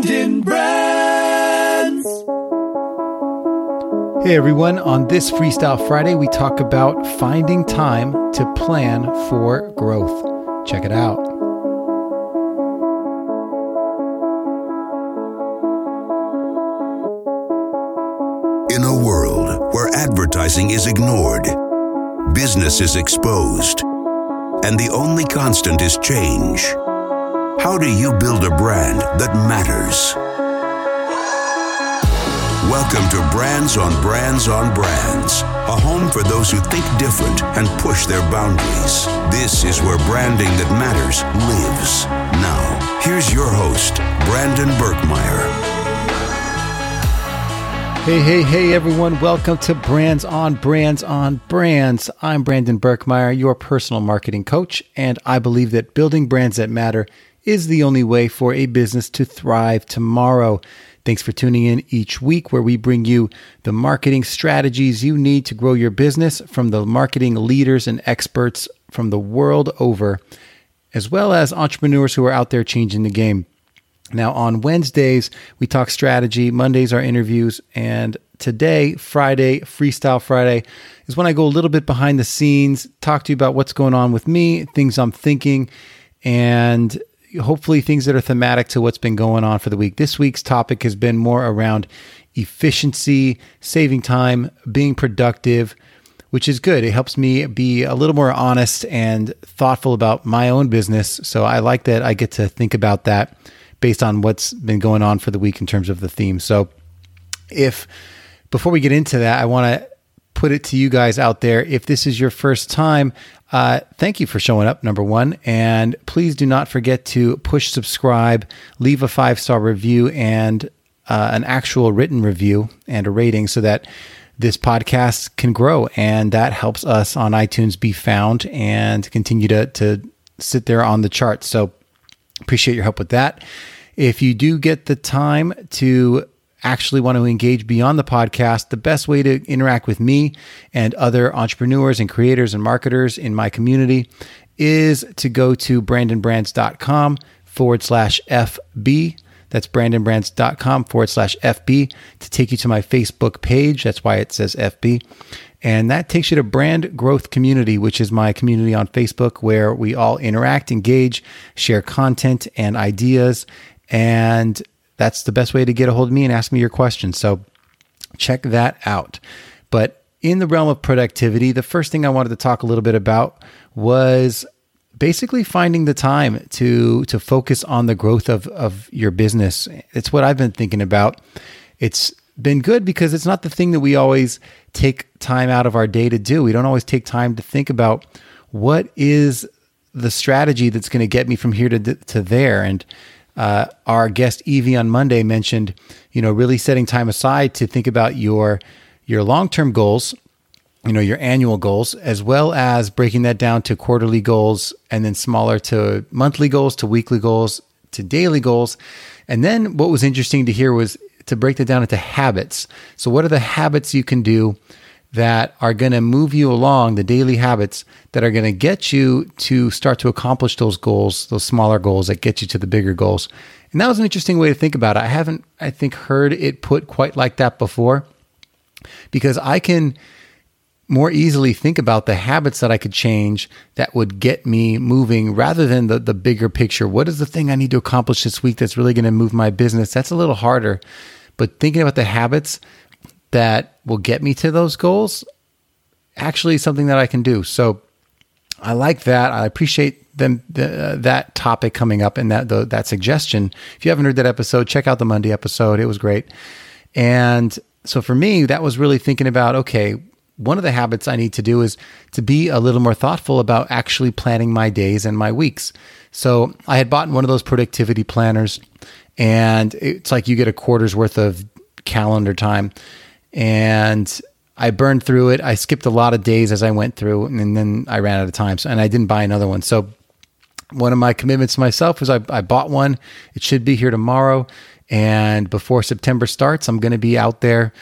Brandon Brands. Hey everyone, on this Freestyle Friday, we talk about finding time to plan for growth. Check it out. In a world where advertising is ignored, business is exposed, and the only constant is change, how do you build a brand that matters? Welcome to Brands on Brands on Brands, a home for those who think different and push their boundaries. This is where branding that matters lives. Now, here's your host, Brandon Burkmeyer. Hey, hey, hey everyone, welcome to Brands on Brands on Brands. I'm Brandon Burkmeyer, your personal marketing coach, and I believe that building brands that matter is the only way for a business to thrive tomorrow. Thanks for tuning in each week where we bring you the marketing strategies you need to grow your business from the marketing leaders and experts from the world over, as well as entrepreneurs who are out there changing the game. Now, on Wednesdays, we talk strategy. Mondays are interviews. And today, Friday, Freestyle Friday, is when I go a little bit behind the scenes, talk to you about what's going on with me, things I'm thinking, and hopefully things that are thematic to what's been going on for the week. This week's topic has been more around efficiency, saving time, being productive, which is good. It helps me be a little more honest and thoughtful about my own business. So I like that I get to think about that based on what's been going on for the week in terms of the theme. So, if before we get into that, I want to put it to you guys out there. If this is your first time, uh, thank you for showing up, number one. And please do not forget to push subscribe, leave a five star review, and uh, an actual written review and a rating so that this podcast can grow. And that helps us on iTunes be found and continue to, to sit there on the charts. So, Appreciate your help with that. If you do get the time to actually want to engage beyond the podcast, the best way to interact with me and other entrepreneurs and creators and marketers in my community is to go to brandonbrands.com forward slash FB. That's brandonbrands.com forward slash FB to take you to my Facebook page. That's why it says FB. And that takes you to Brand Growth Community, which is my community on Facebook where we all interact, engage, share content and ideas. And that's the best way to get a hold of me and ask me your questions. So check that out. But in the realm of productivity, the first thing I wanted to talk a little bit about was basically finding the time to to focus on the growth of of your business. It's what I've been thinking about. It's been good because it's not the thing that we always take time out of our day to do. We don't always take time to think about what is the strategy that's going to get me from here to to there. And uh, our guest Evie on Monday mentioned, you know, really setting time aside to think about your your long term goals, you know, your annual goals, as well as breaking that down to quarterly goals and then smaller to monthly goals, to weekly goals, to daily goals. And then what was interesting to hear was to break that down into habits. So, what are the habits you can do that are going to move you along, the daily habits that are going to get you to start to accomplish those goals, those smaller goals that get you to the bigger goals? And that was an interesting way to think about it. I haven't, I think, heard it put quite like that before because I can more easily think about the habits that I could change that would get me moving rather than the, the bigger picture. What is the thing I need to accomplish this week that's really going to move my business? That's a little harder. But thinking about the habits that will get me to those goals, actually something that I can do. So I like that. I appreciate them the, uh, that topic coming up and that the, that suggestion. If you haven't heard that episode, check out the Monday episode. It was great. And so for me, that was really thinking about okay, one of the habits I need to do is to be a little more thoughtful about actually planning my days and my weeks. So I had bought one of those productivity planners and it's like you get a quarter's worth of calendar time. And I burned through it. I skipped a lot of days as I went through, and then I ran out of time. So, and I didn't buy another one. So, one of my commitments to myself was I, I bought one. It should be here tomorrow. And before September starts, I'm going to be out there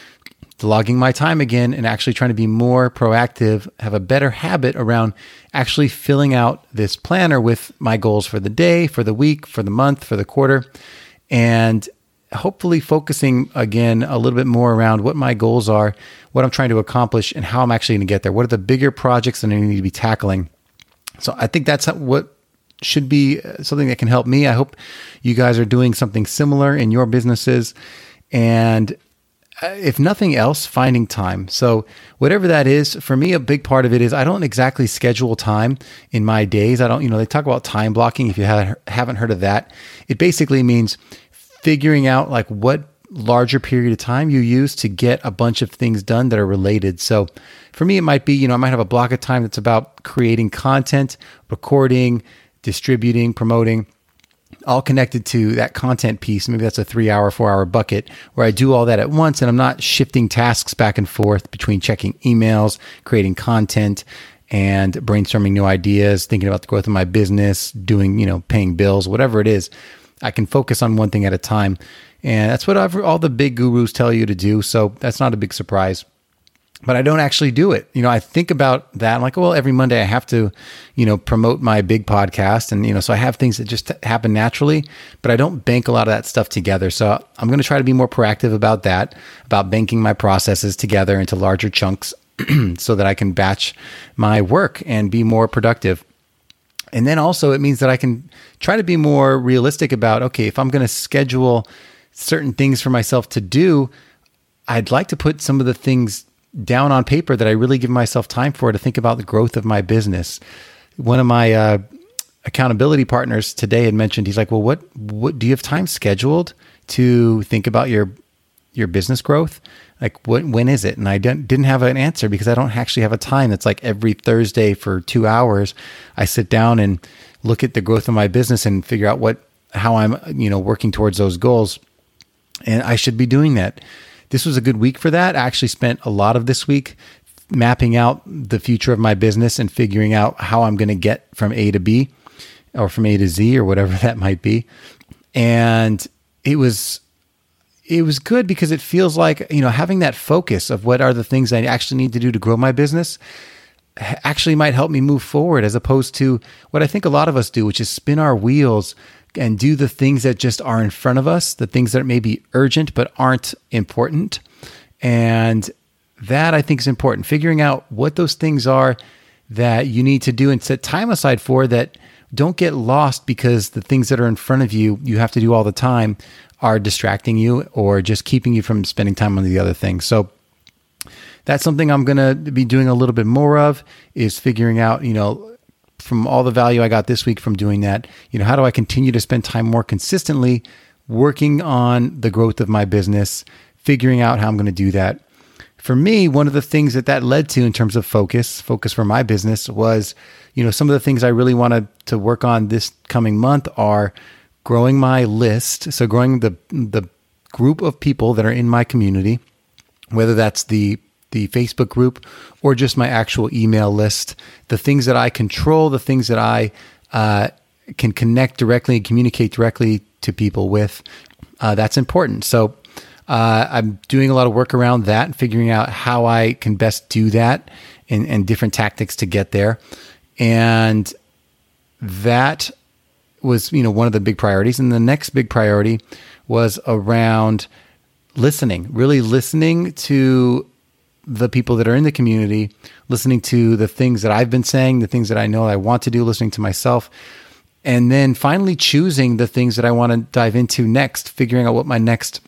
logging my time again and actually trying to be more proactive, have a better habit around actually filling out this planner with my goals for the day, for the week, for the month, for the quarter and hopefully focusing again a little bit more around what my goals are, what I'm trying to accomplish, and how I'm actually going to get there. What are the bigger projects that I need to be tackling? So I think that's what should be uh, something that can help me. I hope you guys are doing something similar in your businesses. And uh, if nothing else, finding time. So, whatever that is, for me, a big part of it is I don't exactly schedule time in my days. I don't, you know, they talk about time blocking. If you haven't heard of that, it basically means figuring out like what larger period of time you use to get a bunch of things done that are related. So, for me, it might be, you know, I might have a block of time that's about creating content, recording, distributing, promoting all connected to that content piece. Maybe that's a three hour, four hour bucket where I do all that at once and I'm not shifting tasks back and forth between checking emails, creating content, and brainstorming new ideas, thinking about the growth of my business, doing, you know, paying bills, whatever it is. I can focus on one thing at a time. And that's what I've, all the big gurus tell you to do. So that's not a big surprise but I don't actually do it. You know, I think about that. I'm like, well, every Monday I have to, you know, promote my big podcast. And, you know, so I have things that just happen naturally, but I don't bank a lot of that stuff together. So I'm going to try to be more proactive about that, about banking my processes together into larger chunks so that I can batch my work and be more productive. And then also it means that I can try to be more realistic about, okay, if I'm going to schedule certain things for myself to do, I'd like to put some of the things down on paper that I really give myself time for to think about the growth of my business. One of my uh, accountability partners today had mentioned he's like, "Well, what what do you have time scheduled to think about your your business growth? Like, what when is it?" And I didn't didn't have an answer because I don't actually have a time. That's like every Thursday for two hours, I sit down and look at the growth of my business and figure out what how I'm you know working towards those goals, and I should be doing that this was a good week for that. I actually spent a lot of this week mapping out the future of my business and figuring out how I'm going to get from A to B or from A to Z or whatever that might be. And it was it was good because it feels like, you know, having that focus of what are the things I actually need to do to grow my business actually might help me move forward as opposed to what I think a lot of us do, which is spin our wheels and do the things that just are in front of us, the things that may be urgent but aren't important. And that I think is important. Figuring out what those things are that you need to do and set time aside for that don't get lost because the things that are in front of you, you have to do all the time, are distracting you or just keeping you from spending time on the other things. So that's something I'm going to be doing a little bit more of is figuring out, you know, from all the value I got this week from doing that, you know, how do I continue to spend time more consistently working on the growth of my business, figuring out how I'm going to do that. For me, one of the things that that led to in terms of focus, focus for my business was, you know, some of the things I really wanted to work on this coming month are growing my list, so growing the the group of people that are in my community, whether that's the the Facebook group or just my actual email list. The things that I control, the things that I uh, can connect directly and communicate directly to people with, uh, that's important. So uh, I'm doing a lot of work around that and figuring out how I can best do that and, and different tactics to get there. And that was, you know, one of the big priorities. And the next big priority was around listening, really listening to the people that are in the community, listening to the things that I've been saying, the things that I know I want to do, listening to myself, and then finally choosing the things that I want to dive into next, figuring out what my next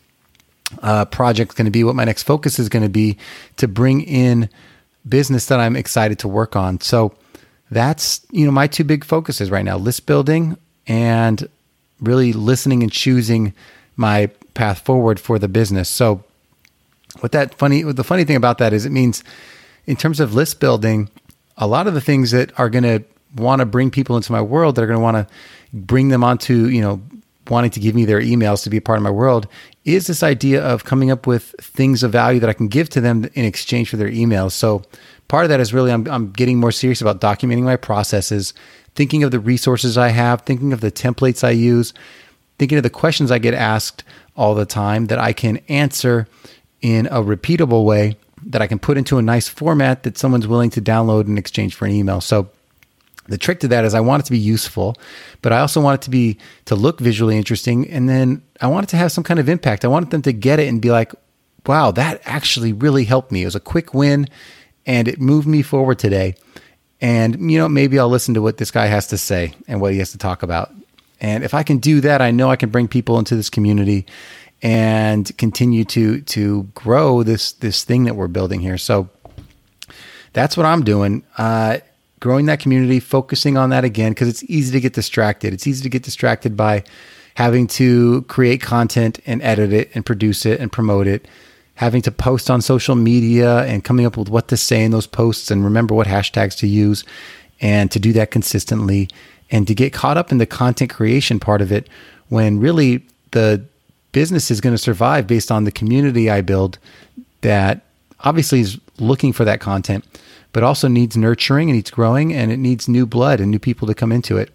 uh, project is going to be, what my next focus is going to be to bring in business that I'm excited to work on. So that's you know my two big focuses right now: list building and really listening and choosing my path forward for the business. So what that funny, the funny thing about that is it means in terms of list building, a lot of the things that are going to want to bring people into my world that are going to want to bring them onto, you know, wanting to give me their emails to be a part of my world is this idea of coming up with things of value that I can give to them in exchange for their emails. So part of that is really I'm, I'm getting more serious about documenting my processes, thinking of the resources I have, thinking of the templates I use, thinking of the questions I get asked all the time that I can answer in a repeatable way that I can put into a nice format that someone's willing to download in exchange for an email. So the trick to that is I want it to be useful, but I also want it to be to look visually interesting, and then I want it to have some kind of impact. I wanted them to get it and be like, "Wow, that actually really helped me." It was a quick win, and it moved me forward today. And you know, maybe I'll listen to what this guy has to say and what he has to talk about. And if I can do that, I know I can bring people into this community and continue to to grow this this thing that we're building here. So that's what I'm doing. Uh, growing that community, focusing on that again, because it's easy to get distracted. It's easy to get distracted by having to create content and edit it and produce it and promote it, having to post on social media and coming up with what to say in those posts and remember what hashtags to use and to do that consistently and to get caught up in the content creation part of it when really the business is going to survive based on the community I build that obviously is looking for that content but also needs nurturing and needs growing and it needs new blood and new people to come into it.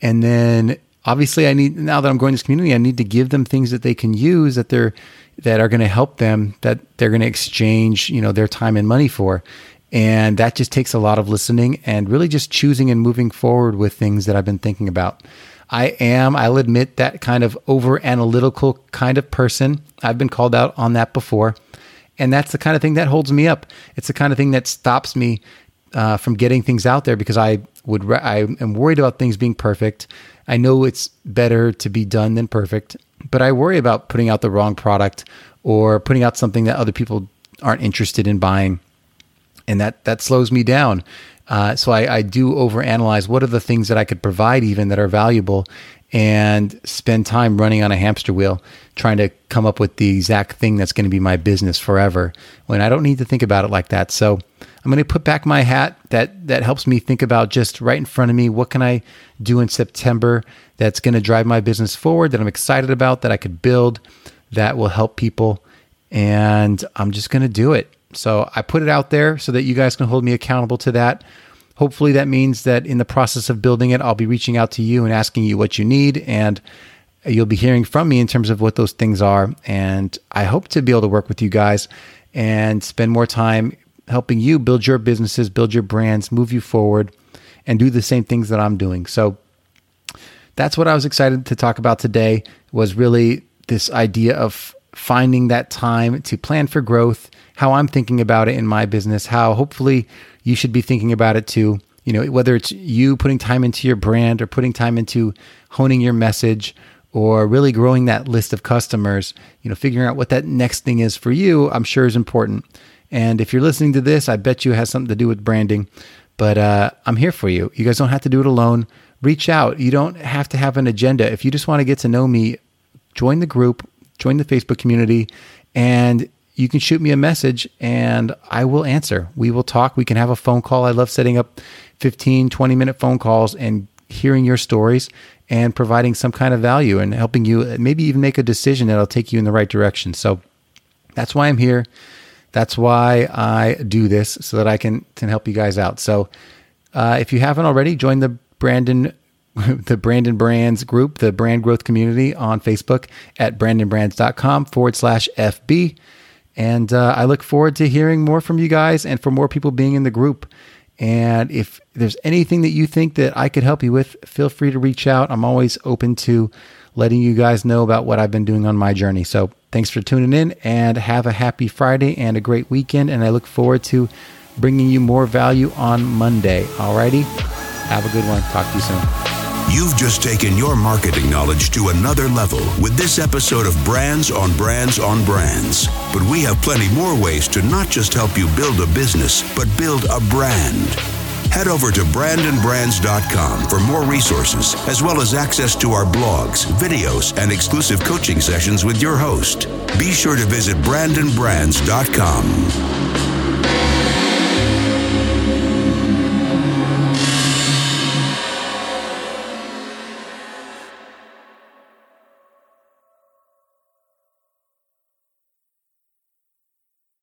And then obviously I need now that I'm growing this community, I need to give them things that they can use that they're that are going to help them that they're going to exchange, you know, their time and money for. And that just takes a lot of listening and really just choosing and moving forward with things that I've been thinking about. I am, I'll admit, that kind of over analytical kind of person. I've been called out on that before. And that's the kind of thing that holds me up. It's the kind of thing that stops me uh, from getting things out there because I would re- I am worried about things being perfect. I know it's better to be done than perfect, but I worry about putting out the wrong product or putting out something that other people aren't interested in buying, and that that slows me down. Uh, so I, I do overanalyze what are the things that I could provide even that are valuable, and spend time running on a hamster wheel trying to come up with the exact thing that's going to be my business forever when I don't need to think about it like that. So I'm going to put back my hat that that helps me think about just right in front of me what can I do in September that's going to drive my business forward that I'm excited about that I could build that will help people and I'm just going to do it. So I put it out there so that you guys can hold me accountable to that. Hopefully, that means that in the process of building it, I'll be reaching out to you and asking you what you need. And you'll be hearing from me in terms of what those things are. And I hope to be able to work with you guys and spend more time helping you build your businesses, build your brands, move you forward, and do the same things that I'm doing. So that's what I was excited to talk about today was really this idea of finding that time to plan for growth, how I'm thinking about it in my business, how hopefully you should be thinking about it too. You know, whether it's you putting time into your brand or putting time into honing your message or really growing that list of customers, you know, figuring out what that next thing is for you, I'm sure is important. And if you're listening to this, I bet you has something to do with branding. But uh, I'm here for you. You guys don't have to do it alone. Reach out. You don't have to have an agenda. If you just want to get to know me, join the group, join the Facebook community, and you can shoot me a message and I will answer. We will talk. We can have a phone call. I love setting up 15, 20 minute phone calls and hearing your stories and providing some kind of value and helping you maybe even make a decision that'll take you in the right direction. So that's why I'm here. That's why I do this so that I can, can help you guys out. So uh, if you haven't already, join the Brandon the Brandon Brands group, the brand growth community on Facebook at brandonbrands.com forward slash FB. And uh, I look forward to hearing more from you guys and for more people being in the group. And if there's anything that you think that I could help you with, feel free to reach out. I'm always open to letting you guys know about what I've been doing on my journey. So thanks for tuning in and have a happy Friday and a great weekend. And I look forward to bringing you more value on Monday. Alrighty? Have a good one. Talk to you soon. You've just taken your marketing knowledge to another level with this episode of Brands on Brands on Brands. But we have plenty more ways to not just help you build a business, but build a brand. Head over to brandonbrands.com for more resources, as well as access to our blogs, videos, and exclusive coaching sessions with your host. Be sure to visit brandonbrands.com.